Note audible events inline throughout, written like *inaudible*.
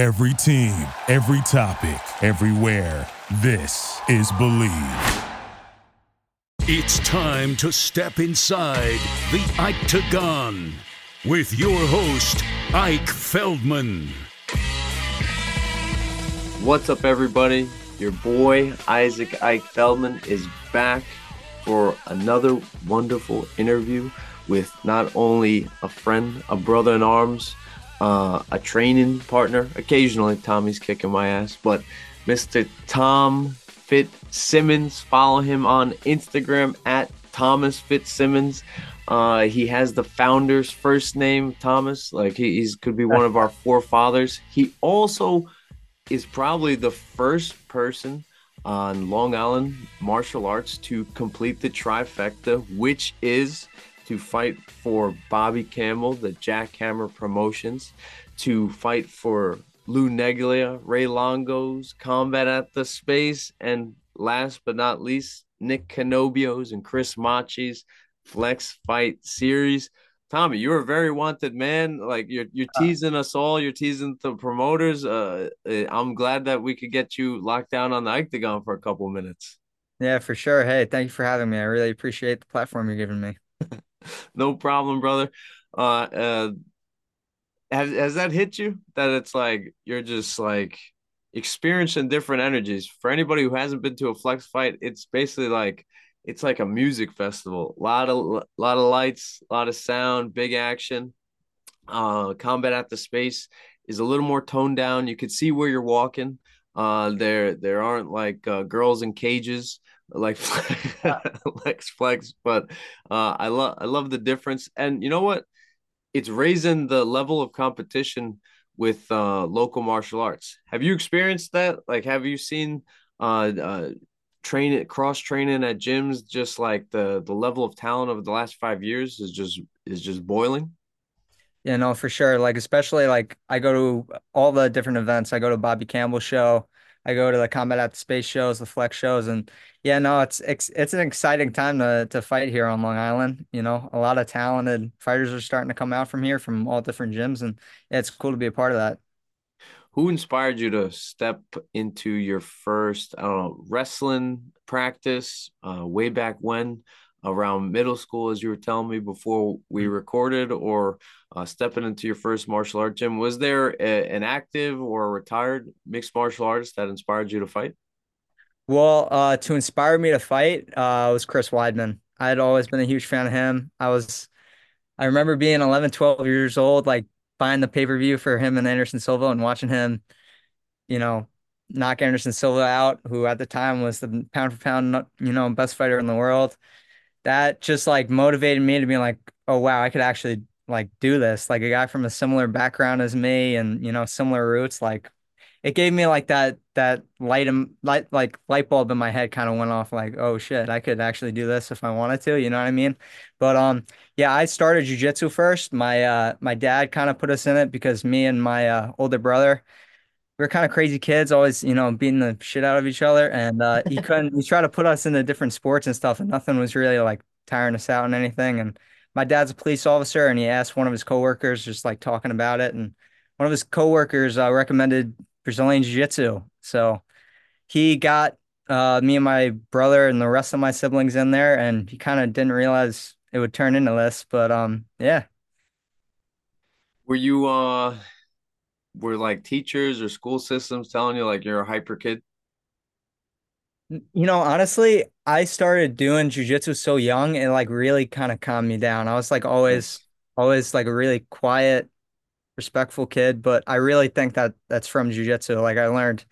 Every team, every topic, everywhere. This is Believe. It's time to step inside the Octagon with your host, Ike Feldman. What's up, everybody? Your boy, Isaac Ike Feldman, is back for another wonderful interview with not only a friend, a brother in arms, uh, a training partner. Occasionally, Tommy's kicking my ass, but Mr. Tom Fitzsimons. Follow him on Instagram at Thomas Fitzsimons. Uh, he has the founder's first name, Thomas. Like he he's, could be one of our *laughs* forefathers. He also is probably the first person on Long Island martial arts to complete the trifecta, which is to fight for Bobby Campbell, the Jackhammer Promotions, to fight for Lou Neglia, Ray Longos, Combat at the Space, and last but not least, Nick Canobio's and Chris Machi's Flex Fight Series. Tommy, you're a very wanted man. Like you're you're teasing us all. You're teasing the promoters. Uh, uh, I'm glad that we could get you locked down on the octagon for a couple minutes. Yeah, for sure. Hey, thank you for having me. I really appreciate the platform you're giving me. *laughs* *laughs* no problem, brother. Uh, uh, has has that hit you that it's like you're just like experiencing different energies? For anybody who hasn't been to a flex fight, it's basically like it's like a music festival. A lot of lot of lights, a lot of sound, big action. Uh, combat at the space is a little more toned down. You could see where you're walking. Uh, there there aren't like uh, girls in cages like *laughs* Lex Flex, but uh, I love I love the difference. And you know what? It's raising the level of competition with uh, local martial arts. Have you experienced that? Like, have you seen uh, uh, training cross training at gyms just like the the level of talent over the last five years is just is just boiling yeah no for sure like especially like i go to all the different events i go to bobby campbell show i go to the combat at the space shows the flex shows and yeah no it's it's, it's an exciting time to to fight here on long island you know? A lot of talented fighters are starting to come out from here from all different gyms and yeah, it's cool to be a part of that. Who inspired you to step into your first I don't know wrestling practice uh, way back when around middle school as you were telling me before we mm-hmm. recorded or uh, stepping into your first martial art gym was there a, an active or retired mixed martial artist that inspired you to fight well uh, to inspire me to fight uh, was chris weidman i had always been a huge fan of him i was i remember being 11 12 years old like buying the pay per view for him and Anderson Silva and watching him, you know, knock Anderson Silva out, who at the time was the pound for pound, you know, best fighter in the world. That just like motivated me to be like, oh wow, I could actually like do this. Like a guy from a similar background as me and you know similar roots, like it gave me like that that light light like light bulb in my head kind of went off like oh shit I could actually do this if I wanted to you know what I mean but um yeah I started jujitsu first my uh my dad kind of put us in it because me and my uh, older brother we were kind of crazy kids always you know beating the shit out of each other and uh he *laughs* couldn't he tried to put us into different sports and stuff and nothing was really like tiring us out and anything and my dad's a police officer and he asked one of his coworkers just like talking about it and one of his coworkers uh, recommended Brazilian Jiu Jitsu. So he got uh, me and my brother and the rest of my siblings in there, and he kind of didn't realize it would turn into this. But um, yeah. Were you uh, were like teachers or school systems telling you like you're a hyper kid? You know, honestly, I started doing jujitsu so young, it like really kind of calmed me down. I was like always, always like a really quiet, respectful kid, but I really think that that's from jujitsu. Like I learned,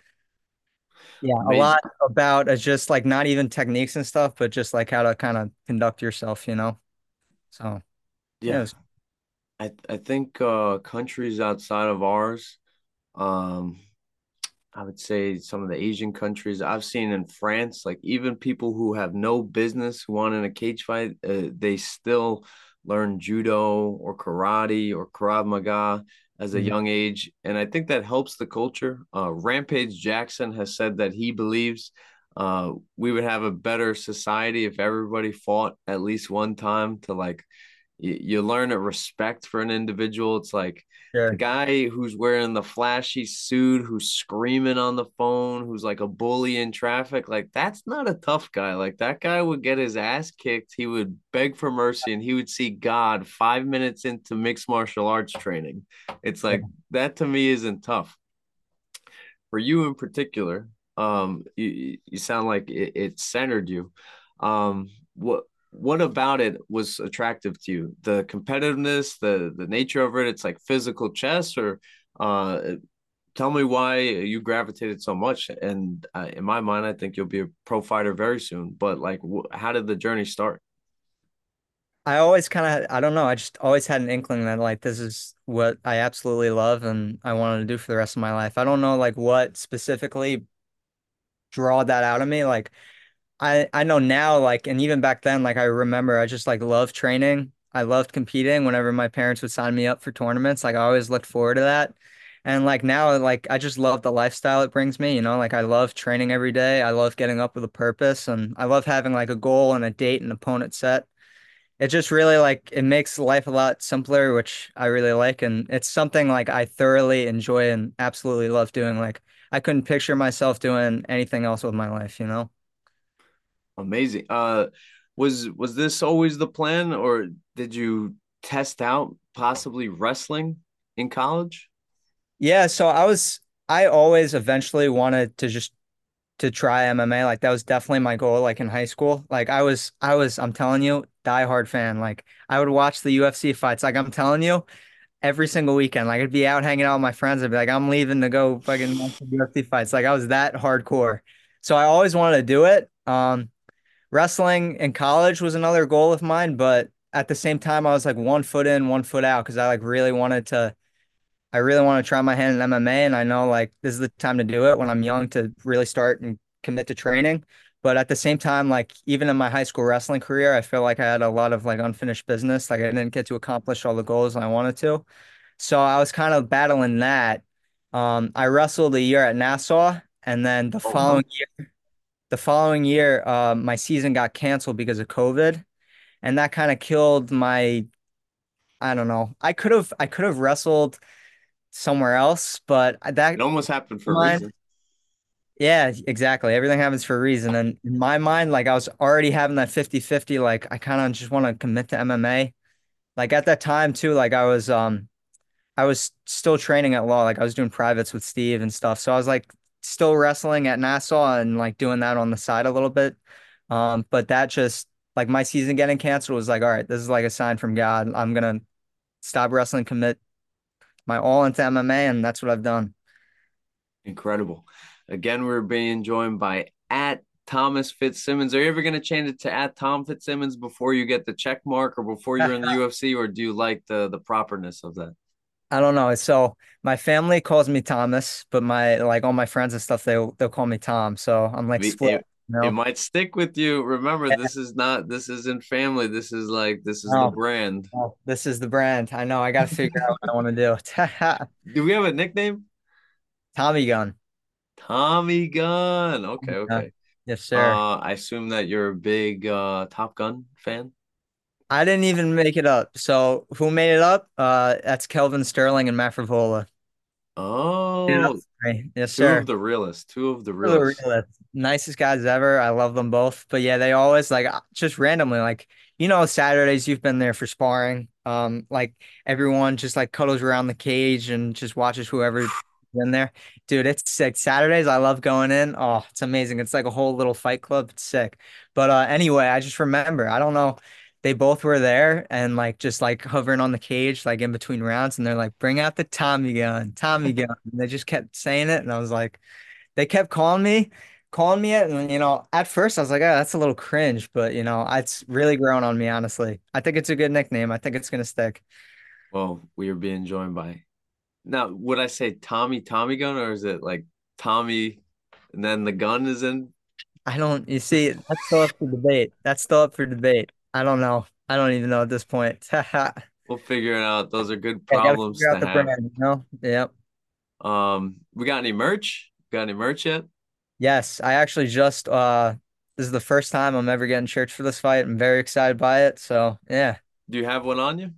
yeah, Amazing. a lot about it's just like not even techniques and stuff, but just like how to kind of conduct yourself, you know. So, yeah, was... I I think uh, countries outside of ours, um, I would say some of the Asian countries I've seen in France, like even people who have no business who want in a cage fight, uh, they still learn judo or karate or krav maga as a mm-hmm. young age and i think that helps the culture uh, rampage jackson has said that he believes uh, we would have a better society if everybody fought at least one time to like you, you learn a respect for an individual. It's like Sure. the guy who's wearing the flashy suit, who's screaming on the phone, who's like a bully in traffic. Like that's not a tough guy. Like that guy would get his ass kicked. He would beg for mercy, and he would see God five minutes into mixed martial arts training. It's like that to me isn't tough. For you in particular, um, you you sound like it, it centered you. Um, what what about it was attractive to you? The competitiveness, the the nature of it. It's like physical chess, or uh, tell me why you gravitated so much. And uh, in my mind, I think you'll be a pro fighter very soon. But like, wh- how did the journey start? I always kind of, I don't know, I just always had an inkling that like this is what I absolutely love and I wanted to do for the rest of my life. I don't know like what specifically draw that out of me. Like I I know now like and even back then like I remember I just like loved training. I loved competing whenever my parents would sign me up for tournaments. Like I always looked forward to that. And like now like I just love the lifestyle it brings me, you know? Like I love training every day. I love getting up with a purpose and I love having like a goal and a date and opponent set. It just really like it makes life a lot simpler, which I really like and it's something like I thoroughly enjoy and absolutely love doing. Like I couldn't picture myself doing anything else with my life, you know? Amazing. Uh, was was this always the plan, or did you test out possibly wrestling in college? Yeah, so I was I always eventually wanted to just to try MMA. Like that was definitely my goal like in high school. Like I was I was I'm telling you, diehard fan. Like I would watch the UFC fights. Like I'm telling you, every single weekend. Like I'd be out hanging out with my friends. I'd be like, I'm leaving to go fucking watch the UFC fights. Like I was that hardcore. So I always wanted to do it. Um wrestling in college was another goal of mine, but at the same time I was like one foot in, one foot out because I like really wanted to I really want to try my hand in MMA, and I know like this is the time to do it when I'm young to really start and commit to training. But at the same time, like even in my high school wrestling career, I feel like I had a lot of like unfinished business. Like I didn't get to accomplish all the goals I wanted to. So I was kind of battling that. Um, I wrestled a year at Nassau, and then the Oh following year, the following year, uh, my season got canceled because of COVID, and that kind of killed my. I don't know. I could have I could have wrestled somewhere else, but It that almost happened for a reason. yeah, exactly. Everything happens for a reason. And in my mind, like I was already having that fifty-fifty. like I kind of just want to commit to MMA. Like at that time too, like I was um I was still training at law. Like I was doing privates with Steve and stuff. So I was like still wrestling at Nassau and like doing that on the side a little bit. Um, but that just like my season getting canceled was like, all right, this is like a sign from God. I'm gonna stop wrestling, commit my all into MMA, and that's what I've done. Incredible. Again, we're being joined by at Thomas Fitzsimons. Are you ever to change it to at Tom Fitzsimons before you get the check mark or before you're in the *laughs* UFC, or do you like the the properness of that? I don't know. So my family calls me Thomas, but my like all my friends and stuff, they'll they'll call me Tom. So I'm like split, It, you it might stick with you. Remember, Yeah, this is not this isn't family. This is like this is the brand. no, this is the brand. I know. I got to figure out what I want to do. *laughs* Do we have a nickname? Tommy gun. Tommy Gun. Okay, okay. Yes, sir. Uh, I assume that you're a big uh Top Gun fan. I didn't even make it up. So who made it up? Uh, that's Kelvin Sterling and Matt Frevola. Made it up Oh, me. Yes, two of the realest, Two of the the realest, nicest guys ever. I love them both. But yeah, they always like uh, just randomly like you know Saturdays you've been there for sparring. Um, like everyone just like cuddles around the cage and just watches whoever *sighs* in there. Dude, it's sick. Saturdays I love going in. Oh, it's amazing. It's like a whole little fight club. It's sick. But uh anyway, I just remember, I don't know. They both were there and like just like hovering on the cage, like in between rounds, and they're like, bring out the Tommy gun, Tommy gun. And they just kept saying it, and I was like they kept calling me, calling me it, and you know, at first I was like, oh, that's a little cringe, but you know, it's really grown on me, honestly. I think it's a good nickname. I think it's gonna stick. Well, we are being joined by now. Would I say Tommy Tommy Gun or is it like Tommy and then the gun is in? I don't, you see, that's still up for debate. That's still up for debate. I don't know. I don't even know at this point. *laughs* We'll figure it out. Those are good problems figure to have. brand, you know? Yep. Um, we got any merch? Got any merch yet? Yes, I actually just uh this is the first time I'm ever getting shirts for this fight. I'm very excited by it. So yeah. Do you have one on you?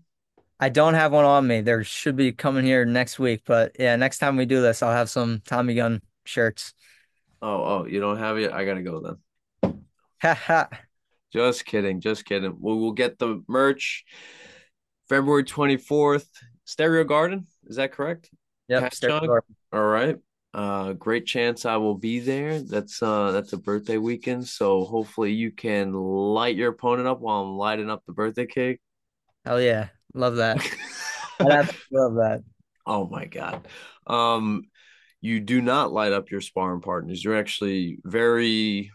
I don't have one on me. There should be coming here next week, but yeah, next time we do this, I'll have some Tommy Gun shirts. Oh, oh, you don't have it? I gotta go then. Ha ha. Just kidding, just kidding. We'll, we'll get the merch February 24th, Stereo Garden. Is that correct? Yep. All right. Uh, great chance I will be there. That's uh, that's a birthday weekend, so hopefully you can light your opponent up while I'm lighting up the birthday cake. Hell yeah, love that. *laughs* I love that. Oh my god. Um, you do not light up your sparring partners. You're actually very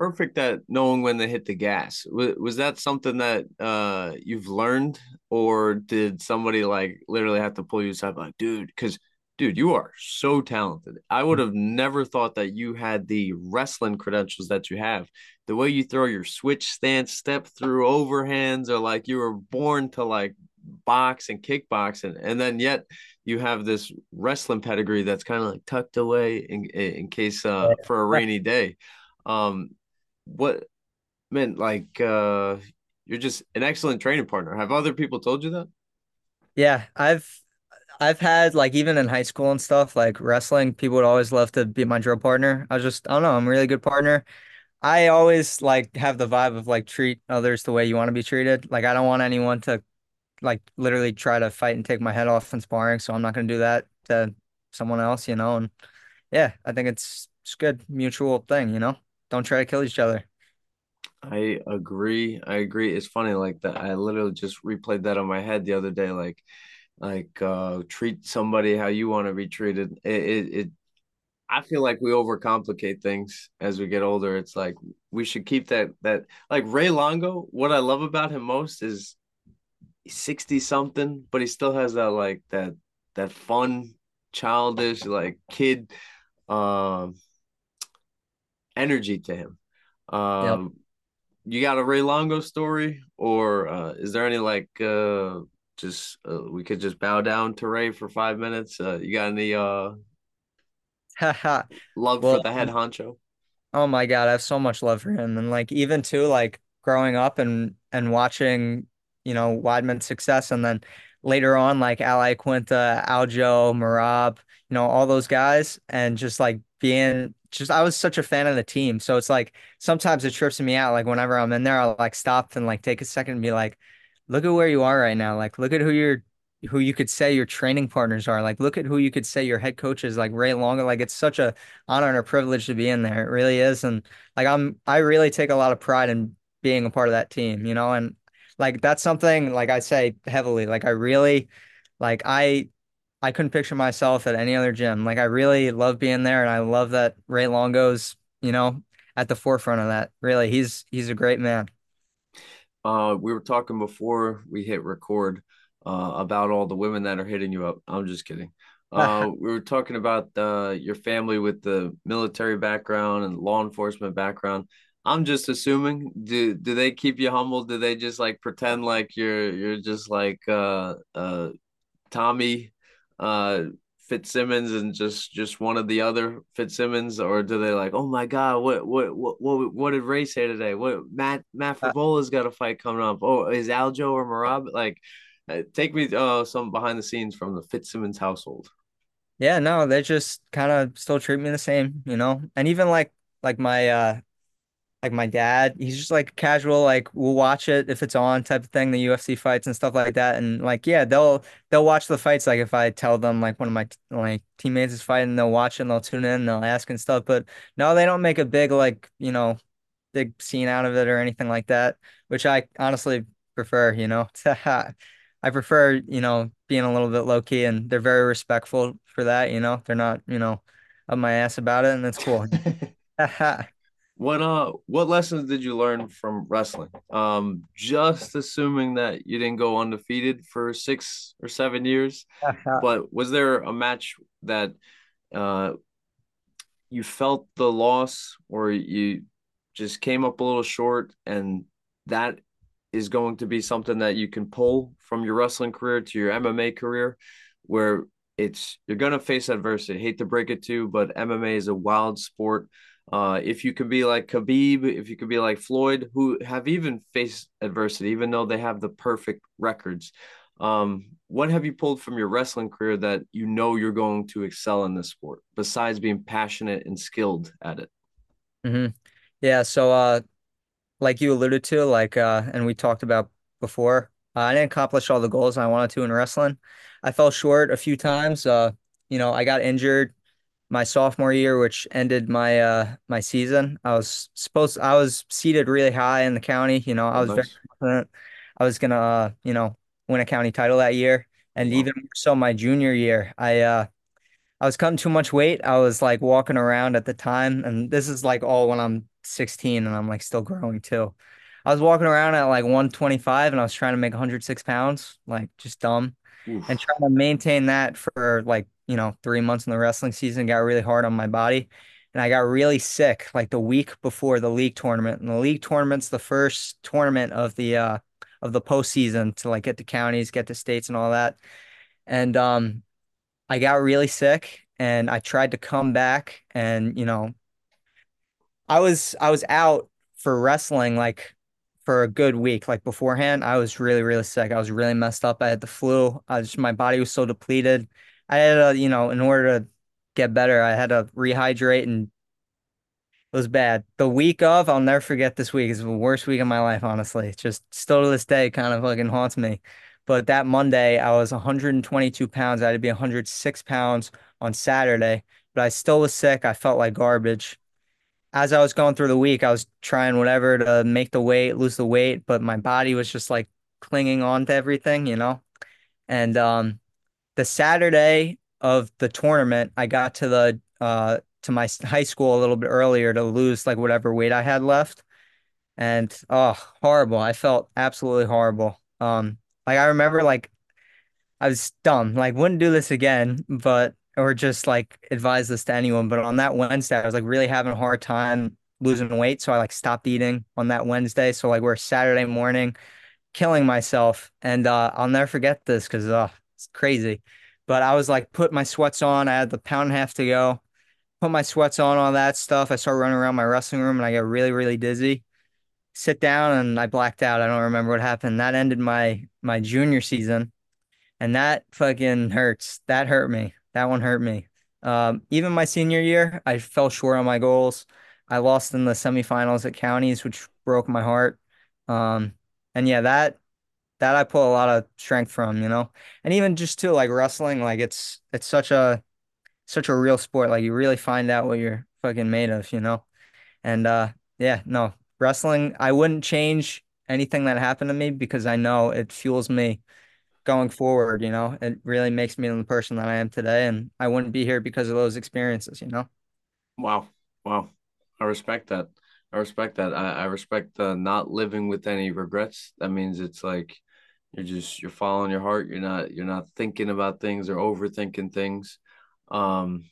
perfect at knowing when to hit the gas. Was, was that something that uh you've learned, or did somebody like literally have to pull you aside, like, dude, because dude, you are so talented. I would have never thought that you had the wrestling credentials that you have. The way you throw your switch stance, step through overhands, or like you were born to like box and kickbox, and, and then yet you have this wrestling pedigree that's kind of like tucked away in in case uh for a rainy day. Um, what man, like uh, you're just an excellent training partner. Have other people told you that? Yeah, I've I've had like even in high school and stuff, like wrestling, people would always love to be my drill partner. I was just, I don't know, I'm a really good partner. I always like have the vibe of like treat others the way you want to be treated. Like I don't want anyone to like literally try to fight and take my head off in sparring, so I'm not gonna do that to someone else, you know. And yeah, I think it's it's good mutual thing, you know. Don't try to kill each other. I agree. I agree. It's funny like that. I literally just replayed that on my head the other day. Like like uh treat somebody how you want to be treated it, it, it i feel like we overcomplicate things as we get older it's like we should keep that that like ray longo what i love about him most is 60 something but he still has that like that that fun childish like kid um energy to him um yep. you got a ray longo story or uh is there any like uh just uh, we could just bow down to Ray for five minutes. Uh, you got any uh *laughs* love well, for the head honcho? Oh my god, I have so much love for him, and like even too like growing up and and watching you know Weidman's success, and then later on like Al Iaquinta, Aljo, Merab, you know all those guys, and just like being just I was such a fan of the team, so it's like sometimes it trips me out. Like whenever I'm in there, I'll like stop and like take a second and be like look at where you are right now. Like, look at who you're, who you could say your training partners are. Like, look at who you could say your head coach is. Like Ray Longo. Like, it's such a honor and a privilege to be in there. It really is. And like, I'm, I really take a lot of pride in being a part of that team. You know, and like that's something like I say heavily. Like, I really, like I. I couldn't picture myself at any other gym. Like I really love being there and I love that Ray Longo's, you know, at the forefront of that. Really, he's he's a great man. Uh, we were talking before we hit record uh, about all the women that are hitting you up. I'm just kidding. *laughs* Uh, we were talking about uh, your family with the military background and law enforcement background. I'm just assuming. Do do they keep you humble? Do they just like pretend like you're you're just like uh uh Tommy uh Fitzsimons and just just one of the other Fitzsimons, or do they like, oh my god, what what what what, what did Ray say today? What Matt Matt uh, Frevola's got a fight coming up. Oh, is Aljo or Merab like? Uh, take me uh some behind the scenes from the Fitzsimons household. Yeah, no, they just kind of still treat me the same, you know, and even like like my uh like my dad, he's just like casual, like we'll watch it if it's on type of thing, the UFC fights and stuff like that. And like, yeah, they'll they'll watch the fights. Like if I tell them like one of my like teammates is fighting, they'll watch it and they'll tune in and they'll ask and stuff. But no, they don't make a big like, you know, big scene out of it or anything like that, which I honestly prefer, you know. *laughs* I prefer, you know, being a little bit low key and they're very respectful for that, you know. They're not, you know, up my ass about it and it's cool. *laughs* *laughs* What uh what lessons did you learn from wrestling? Um just assuming that you didn't go undefeated for 6 or 7 years, *laughs* but was there a match that uh you felt the loss or you just came up a little short and that is going to be something that you can pull from your wrestling career to your MMA career where it's you're going to face adversity. I hate to break it to you, but MMA is a wild sport Uh, if you could be like Khabib, if you could be like Floyd, who have even faced adversity, even though they have the perfect records. Um, what have you pulled from your wrestling career that you know you're going to excel in this sport, besides being passionate and skilled at it? Mm-hmm. Yeah, so uh like you alluded to, like uh and we talked about before, uh, I didn't accomplish all the goals I wanted to in wrestling. I fell short a few times. Uh, you know, I got injured my sophomore year, which ended my uh my season. I was supposed I was seated really high in the county. You know, I was very confident I was gonna uh, you know, win a county title that year. And Wow. even more so my junior year, I uh I was cutting too much weight. I was like walking around at the time, and this is like all when I'm 16 and I'm like still growing too. I was walking around at like 125 and I was trying to make 106 pounds, like just dumb and trying to maintain that for like, you know, three months in the wrestling season got really hard on my body. And I got really sick like the week before the league tournament. And the league tournament's the first tournament of the uh of the postseason to like get to counties, get to states and all that. And um I got really sick and I tried to come back and you know, I was I was out for wrestling like for a good week. Like beforehand, I was really, really sick. I was really messed up. I had the flu. I just my body was so depleted. I had to, you know, in order to get better, I had to rehydrate and it was bad. The week of, I'll never forget this week. It's the worst week of my life, honestly. It's just still to this day kind of fucking haunts me. But that Monday, I was 122 pounds. I had to be 106 pounds on Saturday, but I still was sick. I felt like garbage as I was going through the week, I was trying whatever to make the weight, lose the weight, but my body was just like clinging on to everything, you know? And um the Saturday of the tournament, I got to the uh to my high school a little bit earlier to lose like whatever weight I had left. And oh, horrible. I felt absolutely horrible. Um like I remember like I was dumb, like wouldn't do this again, but or just like advise this to anyone. But on that Wednesday, I was like really having a hard time losing weight. So I like stopped eating on that Wednesday. So like we're Saturday morning, killing myself. And uh I'll never forget this because uh it's crazy. But I was like put my sweats on. I had the pound and a half to go, put my sweats on, all that stuff. I started running around my wrestling room and I got really, really dizzy. Sit down and I blacked out. I don't remember what happened. That ended my my junior season. And that fucking hurts. That hurt me. That one hurt me. Um, even my senior year, I fell short on my goals. I lost in the semifinals at counties, which broke my heart. Um, and yeah, that that I pull a lot of strength from, you know. And even just to like wrestling, like it's it's such a such a real sport. Like you really find out what you're fucking made of, you know. And uh, yeah, no, wrestling, I wouldn't change anything that happened to me because I know it fuels me going forward, you know, it really makes me the person that I am today. And I wouldn't be here because of those experiences, you know? Wow. Wow. I respect that. I respect that. I, I respect uh, not living with any regrets. That means it's like you're just you're following your heart. You're not you're not thinking about things or overthinking things. Um,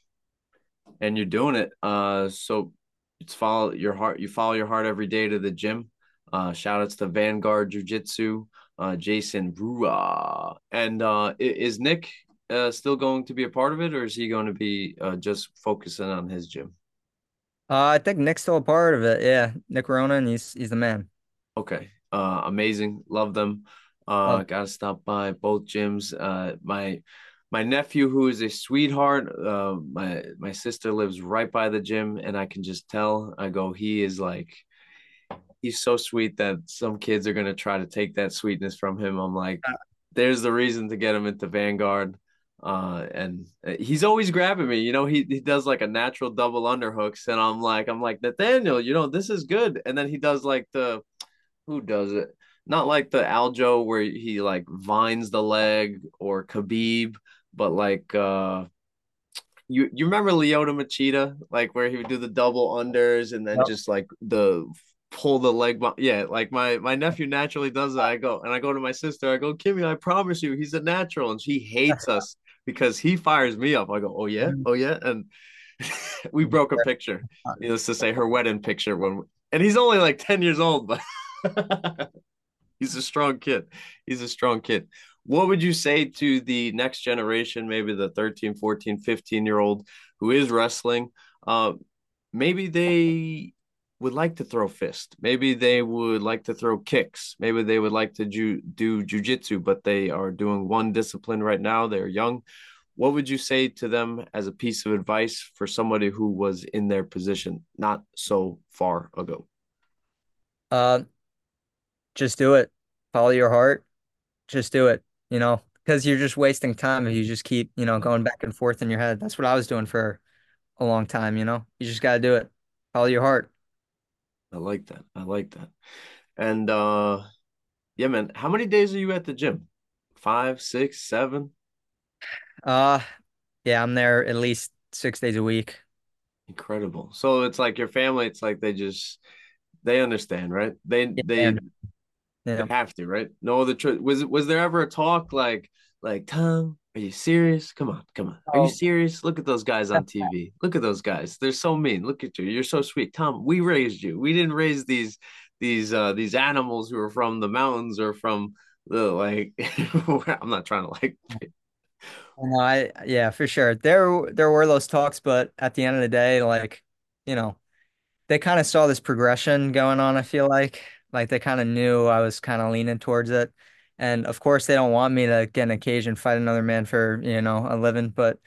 and you're doing it. Uh, so it's follow your heart. You follow your heart every day to the gym. Uh, shout outs to Vanguard Jiu Jitsu, uh, Jason Rua. And uh, is Nick uh, still going to be a part of it, or is he going to be uh, just focusing on his gym? Uh, I think Nick's still a part of it. Yeah. Nick Ronan, he's he's the man. Okay. Uh, amazing. Love them. Uh, Love. gotta stop by both gyms. Uh, my my nephew, who is a sweetheart, uh, my my sister lives right by the gym, and I can just tell. I go, he is like, he's so sweet that some kids are gonna try to take that sweetness from him. I'm like, there's the reason to get him into Vanguard. Uh, and uh, he's always grabbing me. You know, he he does like a natural double underhooks, and I'm like, I'm like Nathaniel, you know, this is good. And then he does like the who does it? Not like the Aljo where he like vines the leg or Khabib, but like uh you you remember Lyoto Machida, like where he would do the double unders and then Yep. just like the pull the leg. Yeah, like my my nephew naturally does that. I go and I go to my sister. I go, Kimmy, I promise you, he's a natural, and she hates *laughs* us because he fires me up. I go, oh yeah, oh yeah, and *laughs* we broke a picture. Needless to say, her wedding picture when, and he's only like ten years old, but *laughs* he's a strong kid. He's a strong kid. What would you say to the next generation, maybe the 13, 14, 15 year old who is wrestling? Uh, maybe they would like to throw fist. Maybe they would like to throw kicks. Maybe they would like to ju- do jujitsu, but they are doing one discipline right now. They're young. What would you say to them as a piece of advice for somebody who was in their position not so far ago? Uh, just do it. Follow your heart. Just do it, you know, because you're just wasting time if you just keep, you know, going back and forth in your head. That's what I was doing for a long time, you know. You just got to do it. Follow your heart. I like that. I like that. And uh yeah, man, how many days are you at the gym? Five, six, seven? Uh, yeah, I'm there at least six days a week. Incredible. So it's like your family, it's like they just they understand, right? They Yeah, they and they have to, right? No other choice. Was was there ever a talk like like Tom, are you serious? Come on, come on. Are you Oh, serious? Look at those guys on *laughs* TV. Look at those guys. They're so mean. Look at you. You're so sweet. Tom, we raised you. We didn't raise these these uh these animals who are from the mountains or from the like *laughs* I'm not trying to like no, I yeah, for sure. There there were those talks, but at the end of the day, like, you know, they kind of saw this progression going on, I feel like. Like they kind of knew I was kind of leaning towards it. And of course, they don't want me to get an occasion, fight another man for, you know, a living, but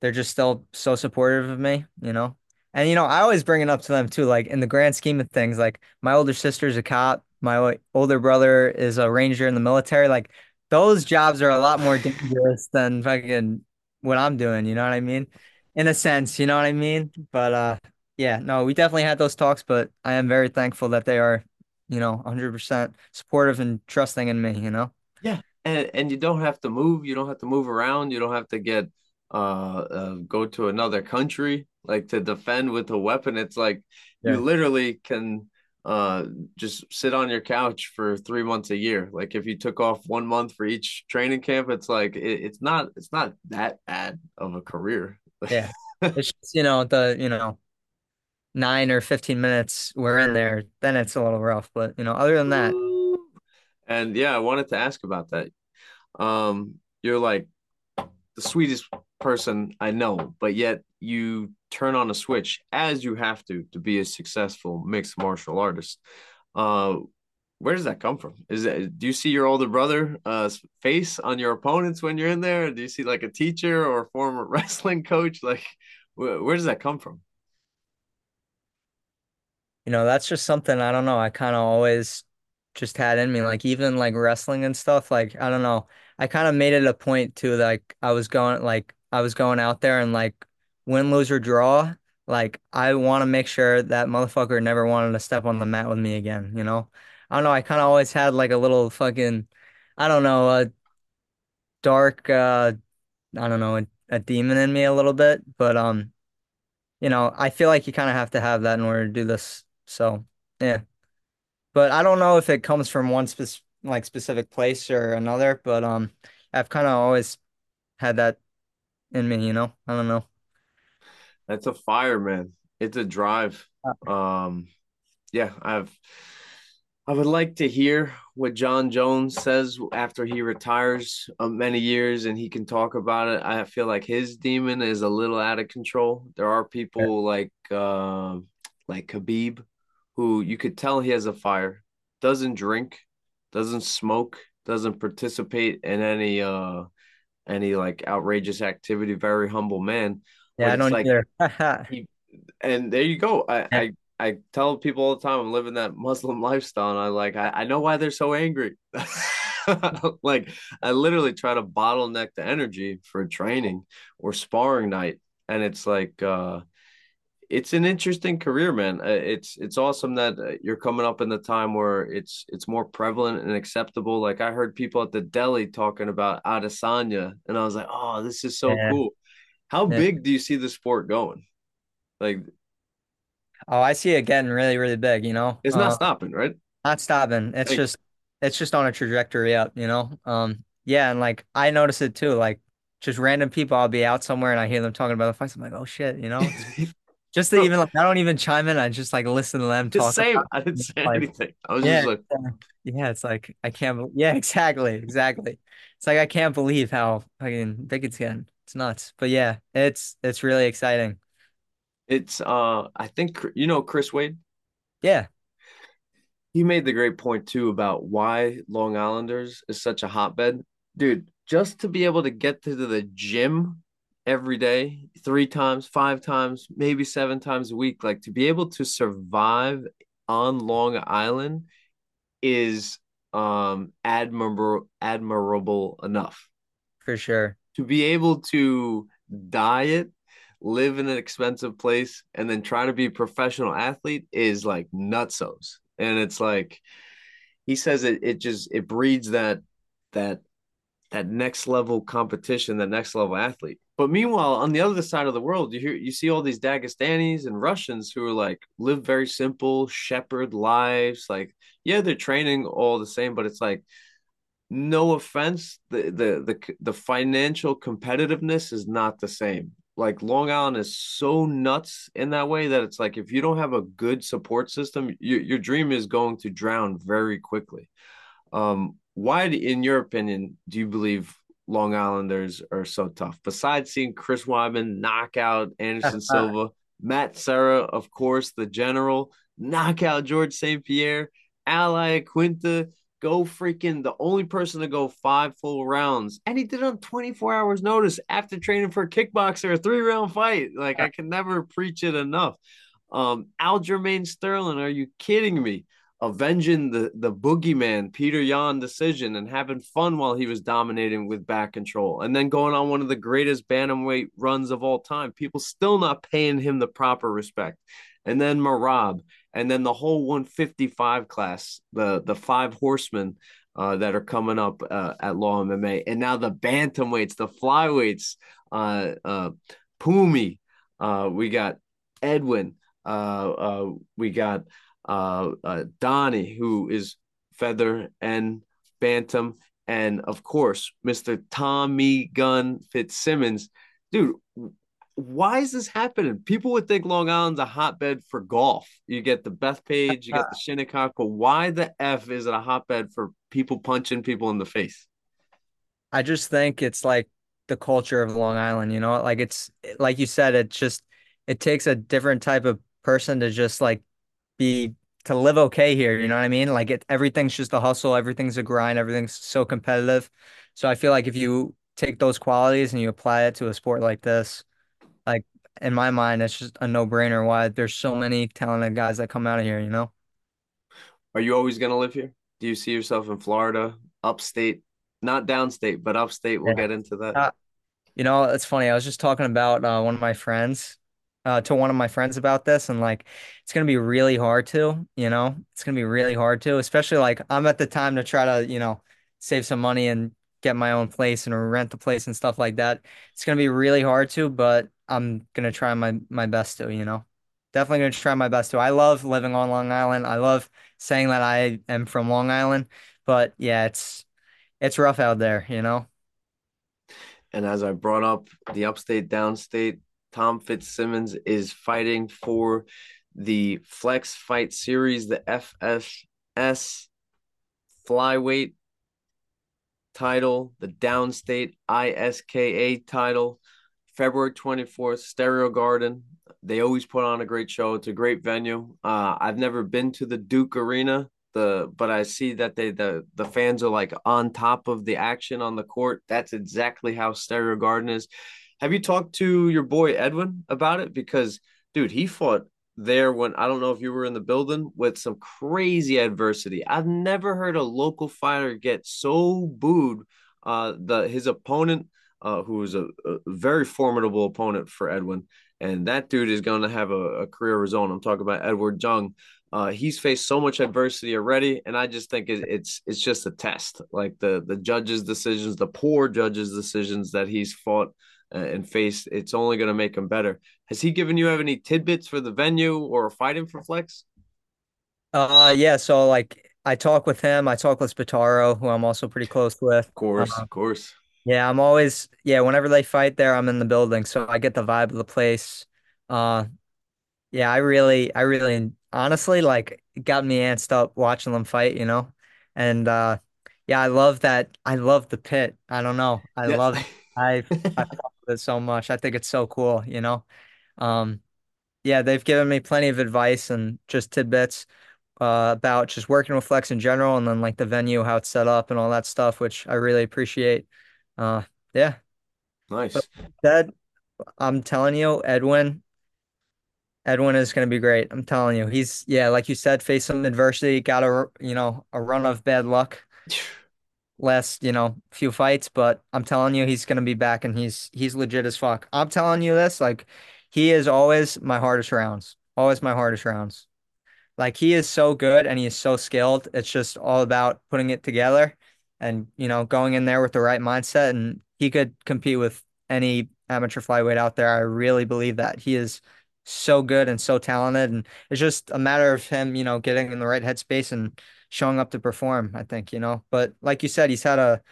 they're just still so supportive of me, you know? And, you know, I always bring it up to them too, like in the grand scheme of things, like my older sister's a cop, my older brother is a ranger in the military. Like those jobs are a lot more dangerous than fucking what I'm doing, you know what I mean? In a sense, you know what I mean? But uh yeah, no, we definitely had those talks, but I am very thankful that they are, you know, 100% supportive and trusting in me, you know? Yeah, and and you don't have to move. You don't have to move around. You don't have to get uh, uh go to another country like to defend with a weapon. It's like you literally can uh just sit on your couch for three months a year. Like if you took off one month for each training camp, it's like it, it's not it's not that bad of a career. Yeah. *laughs* It's just, you know, the, you know, nine or 15 minutes we're in there, then it's a little rough. But, you know, other than that, And yeah, I wanted to ask about that. Um, you're like the sweetest person I know, but yet you turn on a switch as you have to to be a successful mixed martial artist. Uh, where does that come from? Is it do you see your older brother uh face on your opponents when you're in there? Do you see like a teacher or a former *laughs* wrestling coach? Like, where, where does that come from? You know, that's just something I don't know. I kind of always just had in me, like even like wrestling and stuff. Like, I don't know. I kind of made it a point to like I was going like I was going out there and like win, lose or draw. Like I want to make sure that motherfucker never wanted to step on the mat with me again, you know? I don't know. I kind of always had like a little fucking, I don't know, a dark uh I don't know, a, a demon in me a little bit, but um, you know, I feel like you kind of have to have that in order to do this. So, yeah. But I don't know if it comes from one spec like specific place or another, but um, I've kind of always had that in me, you know? I don't know. That's a fire, man. It's a drive. Um, yeah, I've I would like to hear what Jon Jones says after he retires of many years and he can talk about it. I feel like his demon is a little out of control. There are Yeah. people like uh, like Khabib who you could tell he has a fire, doesn't drink, doesn't smoke, doesn't participate in any uh any like outrageous activity, very humble man. Yeah, I don't like either. *laughs* he and there you go. I. I I tell people all the time I'm living that Muslim *laughs* lifestyle, and I like I, I know why they're so angry. *laughs* like I literally try to bottleneck the energy for training or sparring night, and it's like uh it's an interesting career, man. Uh, It's it's awesome that uh, you're coming up in the time where it's it's more prevalent and acceptable. Like I heard people at the deli talking about Adesanya, and I was like, oh, this is so Yeah. cool. How Yeah. big do you see the sport going? Like Oh, I see it getting really, really big, you know? it's not Uh, stopping, right? not stopping. It's Like just, it's just on a trajectory up, you know? Um, yeah, and like I notice it too. Like just random people, I'll be out somewhere and I hear them talking about the fights. I'm like, oh shit, you know? *laughs* Just even like I don't even chime in. I just like listen to them the talk same. about I didn't say like, anything. I was just yeah, like, yeah, it's like I can't. bel- Yeah, *laughs* exactly, exactly. It's like I can't believe how fucking big it's getting. It's nuts. But yeah, it's it's really exciting. It's uh I think you know Chris Wade. Yeah, He made the great point too about why Long Islanders is such a hotbed. Dude, just to be able to get to the gym every day, three times, five times, maybe seven times a week, like to be able to survive on Long Island is um admirable admirable enough. for sure. To be able to diet, live in an expensive place, and then try to be a professional athlete is like nutsos. And it's like he says it it just it breeds that that that next level competition, that next level athlete. But meanwhile, on the other side of the world, you hear you see all these Dagestanis and Russians who are like live very simple shepherd lives. Like, yeah, they're training all the same, but it's like no offense, the the the the financial competitiveness is not the same. Like Long Island is so nuts in that way that it's like if you don't have a good support system, your your dream is going to drown very quickly. Um, why, in your opinion, do you believe Long Islanders are so tough? Besides seeing Chris Weidman knock out Anderson *laughs* Silva, Matt Serra, of course, the general, knock out George St. Pierre, Al Iaquinta, go freaking the only person to go five full rounds. And he did it on 24 hours notice after training for a kickboxer, a three round fight. Like, I can never preach it enough. Um, Aljamain Sterling, are you kidding me? Avenging the the boogeyman Petr Yan decision and having fun while he was dominating with back control, and then going on one of the greatest bantamweight runs of all time. People still not paying him the proper respect. And then Merab and then the whole 155 class, the the five horsemen uh, that are coming up uh, at Law MMA, and now the bantamweights, the flyweights, uh, uh, Pumi, uh, we got Edwin, uh, uh, we got uh, uh, Donnie, who is feather and bantam, and of course, Mr. Tommy Gun Fitzsimons. Dude, why is this happening? People would think Long Island's a hotbed for golf. You get the Bethpage, you get the *laughs* Shinnecock, but why the F is it a hotbed for people punching people in the face? I just think it's like the culture of Long Island, you know, like it's like you said, it just it takes a different type of person to just like be to live okay here, you know what I mean? Like it everything's just a hustle, everything's a grind, everything's so competitive. So I feel like if you take those qualities and you apply it to a sport like this, like in my mind, it's just a no-brainer why there's so many talented guys that come out of here, you know? Are you always going to live here? Do you see yourself in Florida, upstate, not downstate, but upstate? We'll Yeah. get into that. Uh, you know, it's funny. I was just talking about uh, one of my friends uh, to one of my friends about this, and like, it's gonna be really hard to, you know, it's gonna be really hard to, especially like I'm at the time to try to, you know, save some money and get my own place and rent the place and stuff like that. It's gonna be really hard to, but I'm gonna try my my best to, you know, definitely gonna try my best to. I love living on Long Island. I love saying that I am from Long Island, but yeah, it's it's rough out there, you know. And as I brought up the upstate, downstate, Tom Fitzsimons is fighting for the Flex Fight Series, the FSS flyweight title, the downstate ISKA title, February 24th, Stereo Garden. They always put on a great show. It's a great venue. Uh, I've never been to the Duke Arena, the but I see that they the the fans are like on top of the action on the court. That's exactly how Stereo Garden is. Have you talked to your boy Edwin about it? Because dude, he fought there when I don't know if you were in the building with some crazy adversity. I've never heard a local fighter get so booed. Uh, the his opponent, uh, who was a, a very formidable opponent for Edwin, and that dude is going to have a, a career of his own. I'm talking about Edward Jung. Uh, he's faced so much adversity already, and I just think it, it's it's just a test. Like the the judges' decisions, the poor judges' decisions that he's fought and face, it's only going to make him better. Has he given you any tidbits for the venue or fighting for Flex? Uh, yeah. So like, I talk with him. I talk with Spataro, who I'm also pretty close with. Of course, Uh, of course. yeah, I'm always yeah. Whenever they fight there, I'm in the building, so I get the vibe of the place. Uh, yeah, I really, I really, honestly, like, got me antsed up watching them fight, you know, and uh, yeah, I love that. I love the pit. I don't know. I Yeah. love. *laughs* I I with it so much. I think it's so cool, you know. Um. yeah, they've given me plenty of advice and just tidbits uh, about just working with Flex in general, and then like the venue, how it's set up, and all that stuff, which I really appreciate. Uh, yeah, but Nice. that I'm telling you, Edwin, Edwin is going to be great. I'm telling you, he's yeah, like you said, faced some adversity, got a you know a run of bad luck *laughs* last you know few fights, but I'm telling you, he's going to be back, and he's he's legit as fuck. I'm telling you this, like he is always my hardest rounds, always my hardest rounds. Like he is so good and he is so skilled. It's just all about putting it together and, you know, going in there with the right mindset. And he could compete with any amateur flyweight out there. I really believe that he is so good and so talented. And it's just a matter of him, you know, getting in the right headspace and showing up to perform, I think, you know. But like you said, he's had a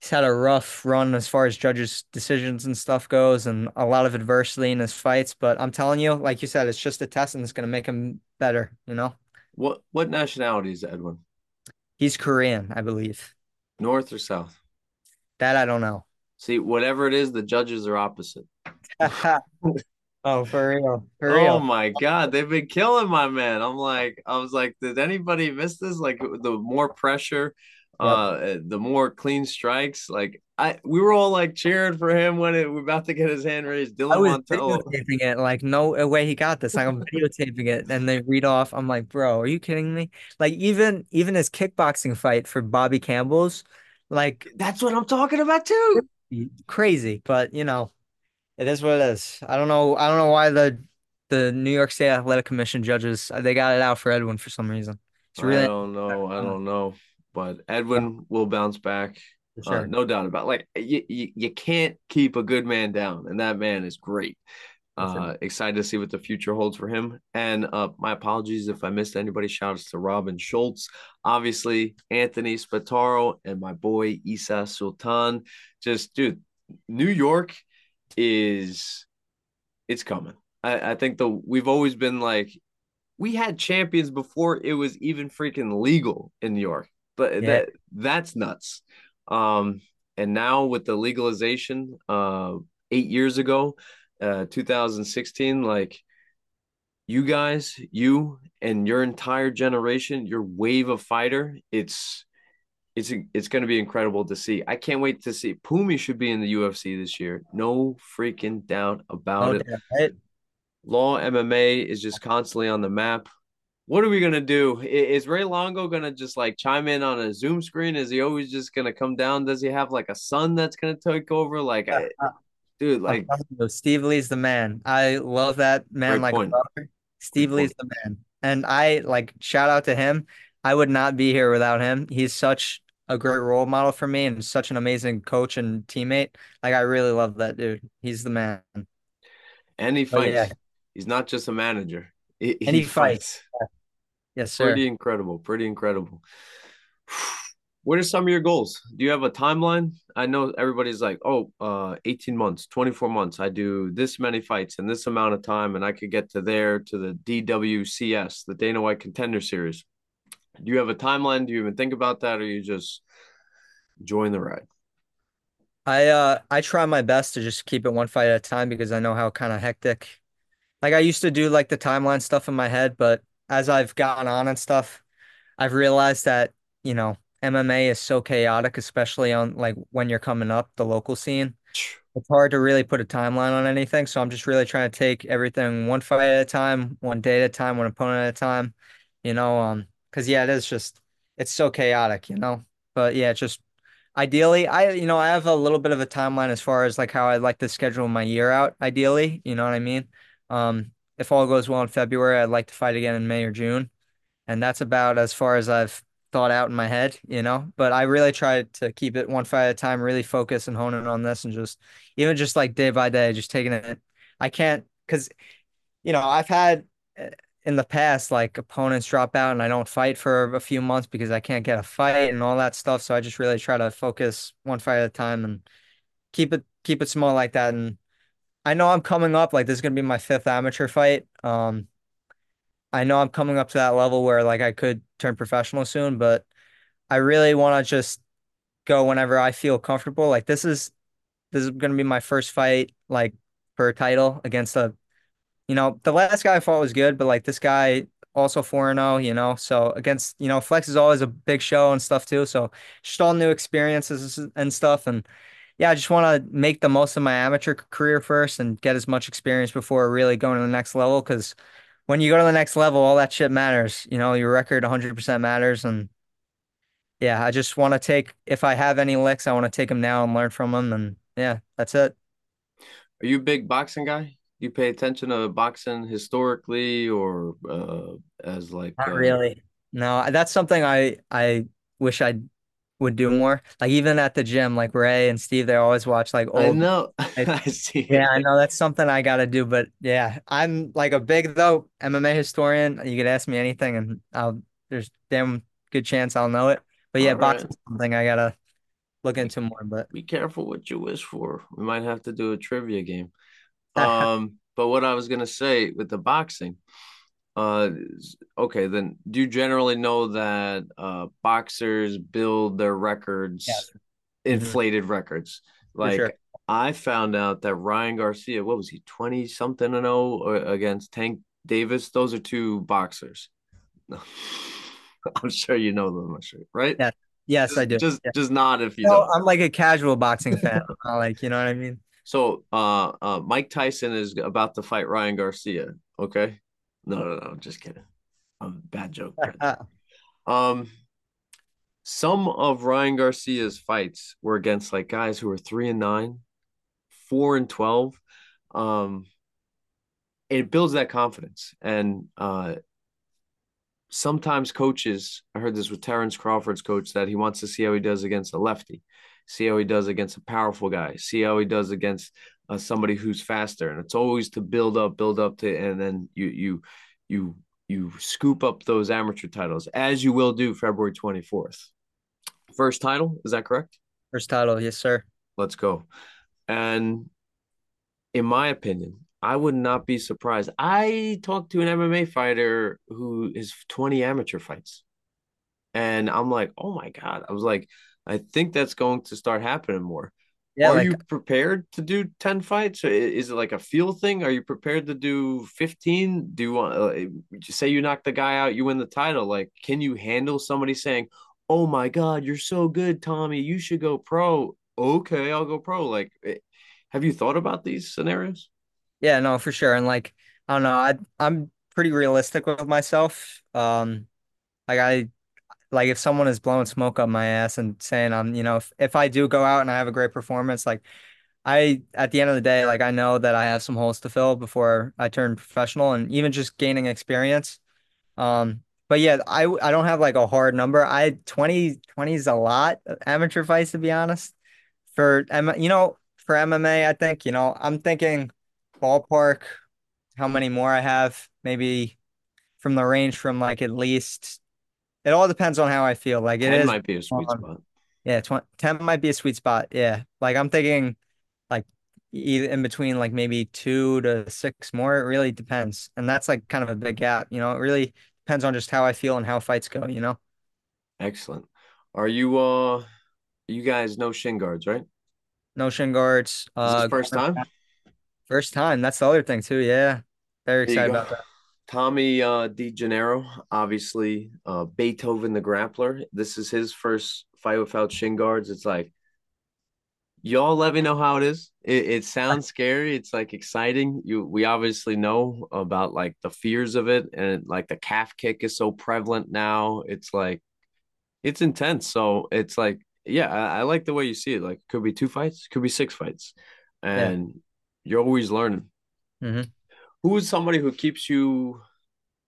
he's had a rough run as far as judges' decisions and stuff goes, and a lot of adversity in his fights. But I'm telling you, like you said, it's just a test, and it's gonna make him better. You know, What what nationality is Edwin? he's Korean, I believe. North or South? That I don't know. See, whatever it is, the judges are opposite. *laughs* Oh, for real, for Oh my God, they've been killing my man. I'm like, I was like, did anybody miss this? Like the more pressure, Yep. uh, the more clean strikes. Like I, we were all like cheering for him when it, we're about to get his hand raised. Dylan I was Mantello. videotaping it, like no way he got this. Like I'm videotaping it, and they read off. I'm like, bro, are you kidding me? Like even even his kickboxing fight for Bobby Campbell's, like That's what I'm talking about too. crazy. But you know. It is what it is. I don't know. I don't know why the the New York State Athletic Commission judges they got it out for Edwin for some reason. It's really I don't know. I don't know. But Edwin will bounce back. Uh, no doubt about it. Like you, you, you can't keep a good man down, and that man is great. Sure. Uh, excited to see what the future holds for him. And uh, my apologies if I missed anybody. Shouts to Robin Schultz, obviously Anthony Spataro, and my boy Isa Sultan. Just dude, New York is it's coming. I, I think the we've always been like we had champions before it was even freaking legal in New York. But Yeah. that that's nuts. Um, and now with the legalization, uh, eight years ago, uh, 2016, like you guys, you and your entire generation, your wave of fighter, it's it's it's going to be incredible to see. I can't wait to see. Pumi should be in the UFC this year. No freaking doubt about No it. doubt, right? Law MMA is just constantly on the map. What are we gonna do? Is Ray Longo gonna just like chime in on a Zoom screen? Is he always just gonna come down? Does he have like a son that's gonna take over? Like, I, *laughs* dude, like Steve Lee's the man. I love that man like a point. brother. Steve Lee's the man. And I like shout out to him. I would not be here without him. He's such a great role model for me and such an amazing coach and teammate. Like I really love that dude. He's the man. and he Oh fights. yeah. He's not just a manager. He, And he fights. Yes, sir. Pretty incredible. Pretty incredible. *sighs* What are some of your goals? Do you have a timeline? I know everybody's like, oh, uh, 18 months, 24 months. I do this many fights in this amount of time, and I could get to there to the DWCS, the Dana White Contender Series. Do you have a timeline? Do you even think about that, or you just join the ride? I uh I try my best to just keep it one fight at a time because I know how kind of hectic. Like I used to do like the timeline stuff in my head, but as I've gotten on and stuff, I've realized that, you know, MMA is so chaotic, especially on like when you're coming up the local scene. *sighs* It's hard to really put a timeline on anything, so I'm just really trying to take everything one fight at a time, one day at a time, one opponent at a time, you know, um, because yeah, it is just it's so chaotic, you know. But yeah, just Ideally, I you know I have a little bit of a timeline as far as like how I'd like to schedule my year out. Ideally, you know what I mean. Um, if all goes well in February, I'd like to fight again in May or June, and that's about as far as I've thought out in my head, you know. But I really try to keep it one fight at a time, really focus and hone in on this, and just even just like day by day, just taking it. I can't because you know, I've had in the past like opponents drop out and I don't fight for a few months because I can't get a fight and all that stuff. So I just really try to focus one fight at a time and keep it keep it small like that. And I know I'm coming up, like this is gonna be my fifth amateur fight. Um, I know I'm coming up to that level where like I could turn professional soon, but I really want to just go whenever I feel comfortable. Like this is this is gonna be my first fight like for a title against a you know, the last guy I fought was good, but like this guy also 4-0, you know. So against, you know, Flex is always a big show and stuff too. So just all new experiences and stuff. And yeah, I just want to make the most of my amateur career first and get as much experience before really going to the next level. Because when you go to the next level, all that shit matters. You know, your record 100% matters. And yeah, I just want to take, if I have any licks, I want to take them now and learn from them. And yeah, that's it. Are you a big boxing guy? You pay attention to boxing historically or uh, as like Not uh, really. No, that's something I I wish I would do more. Like even at the gym, like Ray and Steve, they always watch like I old. know *laughs* like, I see yeah, I know that's something I gotta do. But yeah, I'm like a big though MMA historian. You could ask me anything, and I'll there's damn good chance I'll know it. But yeah, All right. boxing's something I gotta look into more. But be careful what you wish for. We might have to do a trivia game. Um, *laughs* but what I was gonna say with the boxing, uh, okay, then do you generally know that uh boxers build their records, yes, hmm inflated records? for sure. Like I found out that Ryan Garcia, what was he, 20 something and 0 against Tank Davis? Those are two boxers. *laughs* I'm sure you know them, I'm sure, right? Yeah, yes, I do. just Yeah. just not if you No, don't. I'm like a casual boxing fan. Like you know what I mean. So uh uh Mike Tyson is about to fight Ryan Garcia. Okay. No, no, no, just kidding. Um, bad joke. *laughs* Bad joke. Um, some of Ryan Garcia's fights were against like guys who were three and nine, four and twelve. Um, it builds that confidence. And uh sometimes coaches, I heard this with Terrence Crawford's coach, that he wants to see how he does against a lefty, see how he does against a powerful guy, see how he does against uh, somebody who's faster. And it's always to build up, build up to, and then you you you you scoop up those amateur titles as you will do February 24th. First title, is that correct? First title, yes, sir. Let's go. And in my opinion, I would not be surprised. I talked to an MMA fighter who is 20 amateur fights. And I'm like, oh my God. I was like, I think that's going to start happening more. Yeah, Are like you prepared to do 10 fights? Is it like a feel thing? Are you prepared to do 15? Do you want uh, say you knock the guy out, you win the title? Like, can you handle somebody saying, "Oh my God, you're so good, Tommy. You should go pro." Okay, I'll go pro. Like, eh, have you thought about these scenarios? Yeah, no, for sure. And like, I don't know, I I'm pretty realistic with myself. Um, like I like if someone is blowing smoke up my ass and saying I'm, you know, if, if I do go out and I have a great performance, like I at the end of the day, like I know that I have some holes to fill before I turn professional and even just gaining experience. Um, but yeah, I I don't have like a hard number. I 20 20 is a lot amateur fights to be honest. For you know, for MMA, I think, you know, I'm thinking ballpark how many more I have, maybe from the range from like at least it all depends on how I feel. Like it 10 is might be a sweet um, spot. yeah, 20, 10 might be a sweet spot. Yeah. Like I'm thinking like either in between like maybe two to six more. It really depends. And that's like kind of a big gap, you know. It really depends on just how I feel and how fights go, you know. Excellent. Are you uh you guys no shin guards, right? No shin guards. Uh first time? first time. That's the other thing too. Yeah. Very excited about that. Tommy uh De Gennaro, obviously uh Beethoven the grappler. This is his first fight without shin guards. It's like y'all let me know how it is. It, it sounds *laughs* scary. It's like exciting. You we obviously know about like the fears of it and like the calf kick is so prevalent now. It's like it's intense. So it's like, yeah, I, I like the way you see it. Like could be two fights, could be six fights. Yeah. And you're always learning. hmm Who is somebody who keeps you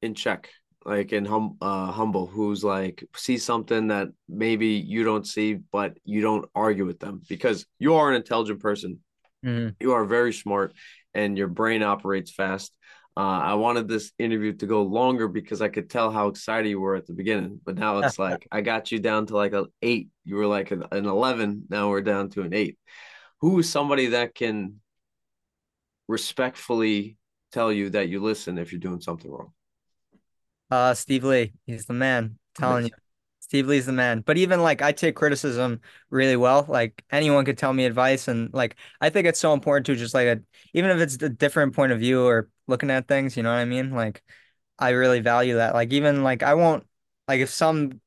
in check, like in hum uh humble, who's like see something that maybe you don't see, but you don't argue with them because you are an intelligent person. hmm You are very smart and your brain operates fast. Uh, I wanted this interview to go longer because I could tell how excited you were at the beginning, but now it's *laughs* like I got you down to like an eight. You were like an, an 11. Now we're down to an eight. Who is somebody that can respectfully tell you that you listen if you're doing something wrong? Uh Steve Lee, he's the man. telling you. Steve Lee's the man. But even like I take criticism really well. Like anyone could tell me advice and like I think it's so important to just like a even if it's a different point of view or looking at things, you know what I mean? Like I really value that. Like even like I won't like if some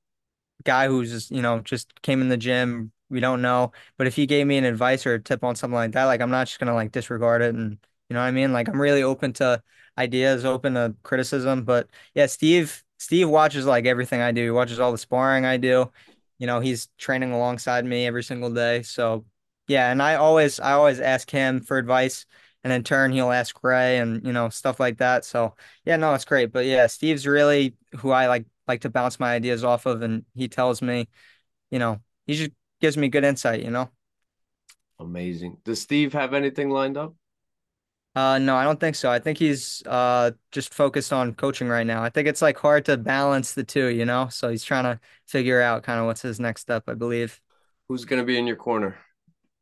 guy who's just, you know, just came in the gym, we don't know, but if he gave me an advice or a tip on something like that, like I'm not just gonna like disregard it and you know what I mean? Like I'm really open to ideas, open to criticism. But yeah, Steve Steve watches like everything I do. He watches all the sparring I do. You know, he's training alongside me every single day. So yeah, and I always I always ask him for advice, and in turn he'll ask Ray and you know stuff like that. So yeah, no, it's great. But yeah, Steve's really who I like like to bounce my ideas off of, and he tells me, you know, he just gives me good insight. You know. Amazing. Does Steve have anything lined up? Uh, no, I don't think so. I think he's uh just focused on coaching right now. I think it's like hard to balance the two, you know? So he's trying to figure out kind of what's his next step, I believe. Who's going to be in your corner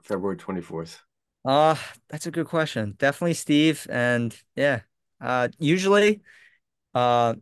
February 24th? Uh, that's a good question. Definitely Steve. And yeah, uh, usually, uh,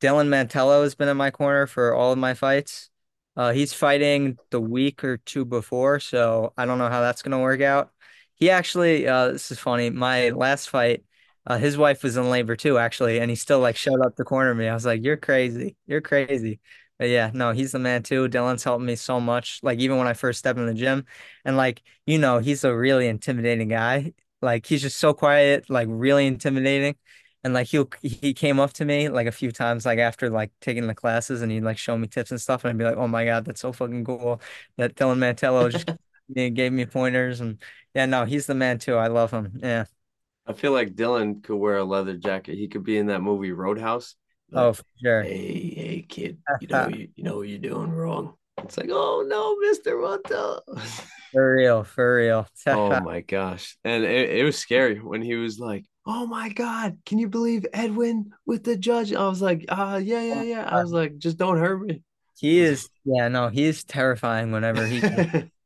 Dylan Mantello has been in my corner for all of my fights. Uh, he's fighting the week or two before, so I don't know how that's gonna work out. He actually, uh, this is funny. My last fight, uh, his wife was in labor too, actually, and he still like showed up to corner me. I was like, "You're crazy, you're crazy." But yeah, no, he's the man too. Dylan's helped me so much. Like even when I first stepped in the gym, and like you know, he's a really intimidating guy. Like he's just so quiet, like really intimidating. And like he he came up to me like a few times, like after like taking the classes, and he'd like show me tips and stuff, and I'd be like, "Oh my God, that's so fucking cool!" That Dylan Mantello just *laughs* gave me pointers, and yeah, no, he's the man too. I love him. Yeah. I feel like Dylan could wear a leather jacket. He could be in that movie Roadhouse. Like, oh, for sure. Hey, hey, kid, *laughs* you know you, you know what you're doing wrong. It's like, oh no, Mister Montel. *laughs* For real, for real. *laughs* oh my gosh, and it, it was scary when he was like, "Oh my god, can you believe Edwin with the judge?" I was like, "Ah, uh, yeah, yeah, yeah." I was like, "Just don't hurt me." He is, yeah, no, he is terrifying whenever he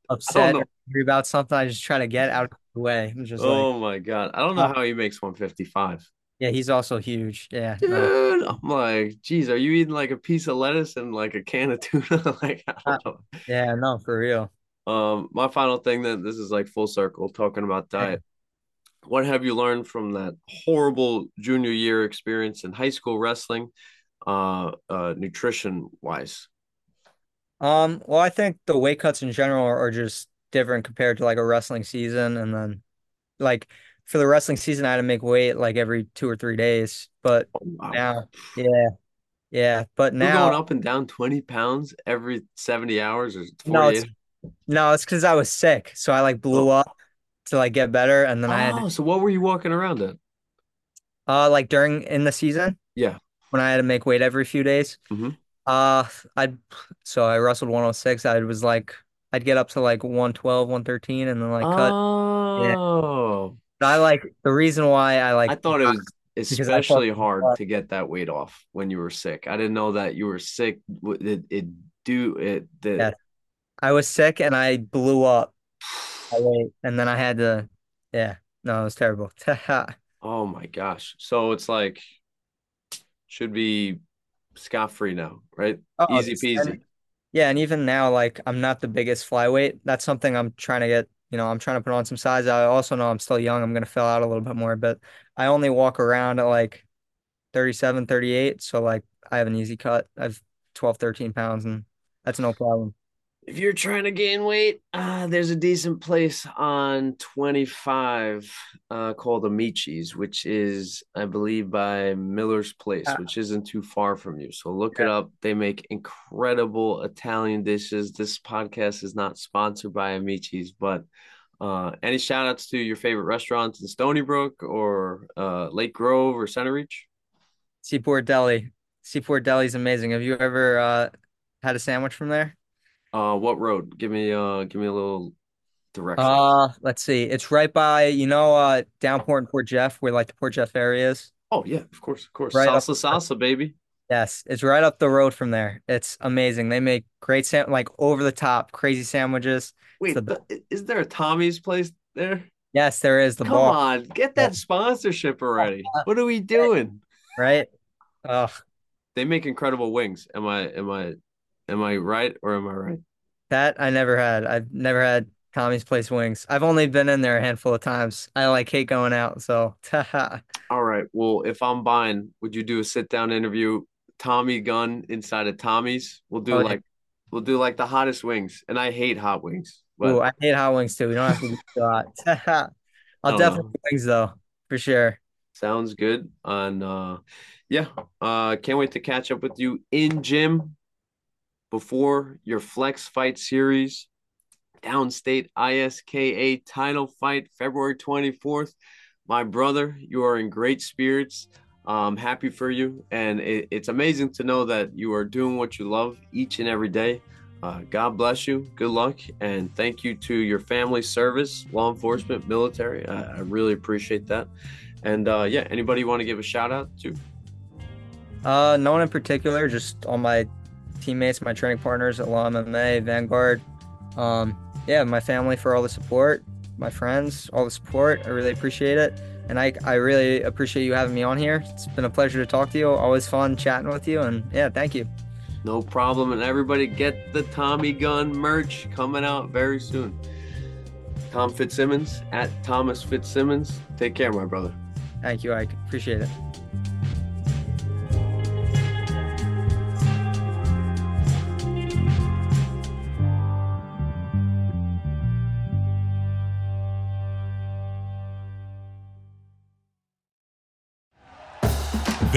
upset or about something. I just try to get out of the way. I'm just oh like, my god, I don't know how he makes 155. Yeah, he's also huge. Yeah, dude. I'm like, geez, are you eating like a piece of lettuce and like a can of tuna? *laughs* like, I don't know. Yeah, no, for real. Um, my final thing then, this is like full circle talking about diet. What have you learned from that horrible junior year experience in high school wrestling, uh, uh, nutrition wise? Um, well, I think the weight cuts in general are, are just different compared to like a wrestling season, and then like for the wrestling season, I had to make weight like every two or three days. But oh, wow. now, yeah, yeah. But now You're going up and down twenty pounds every seventy hours or 48? no, it's no, it's because I was sick, so I like blew oh. up to like get better, and then oh, I had. To, so what were you walking around at? Uh, like during in the season. Yeah. When I had to make weight every few days. Mm-hmm. Uh, I so I wrestled 106. I was like I'd get up to like 112, 113, and then like cut. Oh. Yeah. But I like the reason why I like. I thought it was especially hard to get that weight off when you were sick. I didn't know that you were sick. It, it do it. The... Yeah. I was sick and I blew up. *sighs* and then I had to. Yeah, no, it was terrible. *laughs* oh my gosh! So it's like should be scot free now, right? Oh, Easy peasy. And, yeah, and even now, like I'm not the biggest flyweight. That's something I'm trying to get you know, I'm trying to put on some size. I also know I'm still young. I'm going to fill out a little bit more, but I only walk around at like 37, 38. So like I have an easy cut. I've 12, 13 pounds and that's no problem if you're trying to gain weight, uh, there's a decent place on 25 uh, called Amici's, which is, I believe, by Miller's Place, uh, which isn't too far from you. So look yeah. it up. They make incredible Italian dishes. This podcast is not sponsored by Amici's, but uh, any shout outs to your favorite restaurants in Stony Brook or uh, Lake Grove or Center Reach? Seaport Deli. Seaport Deli is amazing. Have you ever uh, had a sandwich from there? Uh, what road? Give me uh, give me a little direction. Uh, let's see. It's right by you know uh Downport and Port Jeff, where like the Port Jeff area is. Oh yeah, of course, of course. Right salsa, up, salsa, baby. Yes, it's right up the road from there. It's amazing. They make great sam like over the top, crazy sandwiches. Wait, the is there a Tommy's place there? Yes, there is. The Come on, get that sponsorship already. What are we doing? Right? Ugh. They make incredible wings. Am I am I Am I right or am I right? That I never had. I've never had Tommy's Place Wings. I've only been in there a handful of times. I like hate going out, so *laughs* All right. Well, if I'm buying, would you do a sit down interview, Tommy Gun inside of Tommy's? We'll do Oh, yeah. like we'll do like the hottest wings. And I hate hot wings. But Ooh, I hate hot wings too. We don't have to do hot. *laughs* I'll Oh, definitely do wings though, for sure. sounds good. And uh yeah, uh can't wait to catch up with you in gym before your flex fight series. Downstate ISKA title fight February 24th. My brother, you are in great spirits. I'm happy for you. And it, it's amazing to know that you are doing what you love each and every day. Uh, God bless you. Good luck. And thank you to your family service, law enforcement, military. I, I really appreciate that. And uh, yeah, anybody want to give a shout out to? Uh, no one in particular, just all my teammates, my training partners at Law MMA, Vanguard. Um, yeah, my family for all the support, my friends, all the support. I really appreciate it. And I, I really appreciate you having me on here. It's been a pleasure to talk to you. Always fun chatting with you. And yeah, thank you. No problem. And everybody get the Tommy Gun merch coming out very soon. Tom Fitzsimons at Thomas Fitzsimons. Take care, my brother. Thank you, Ike. Appreciate it.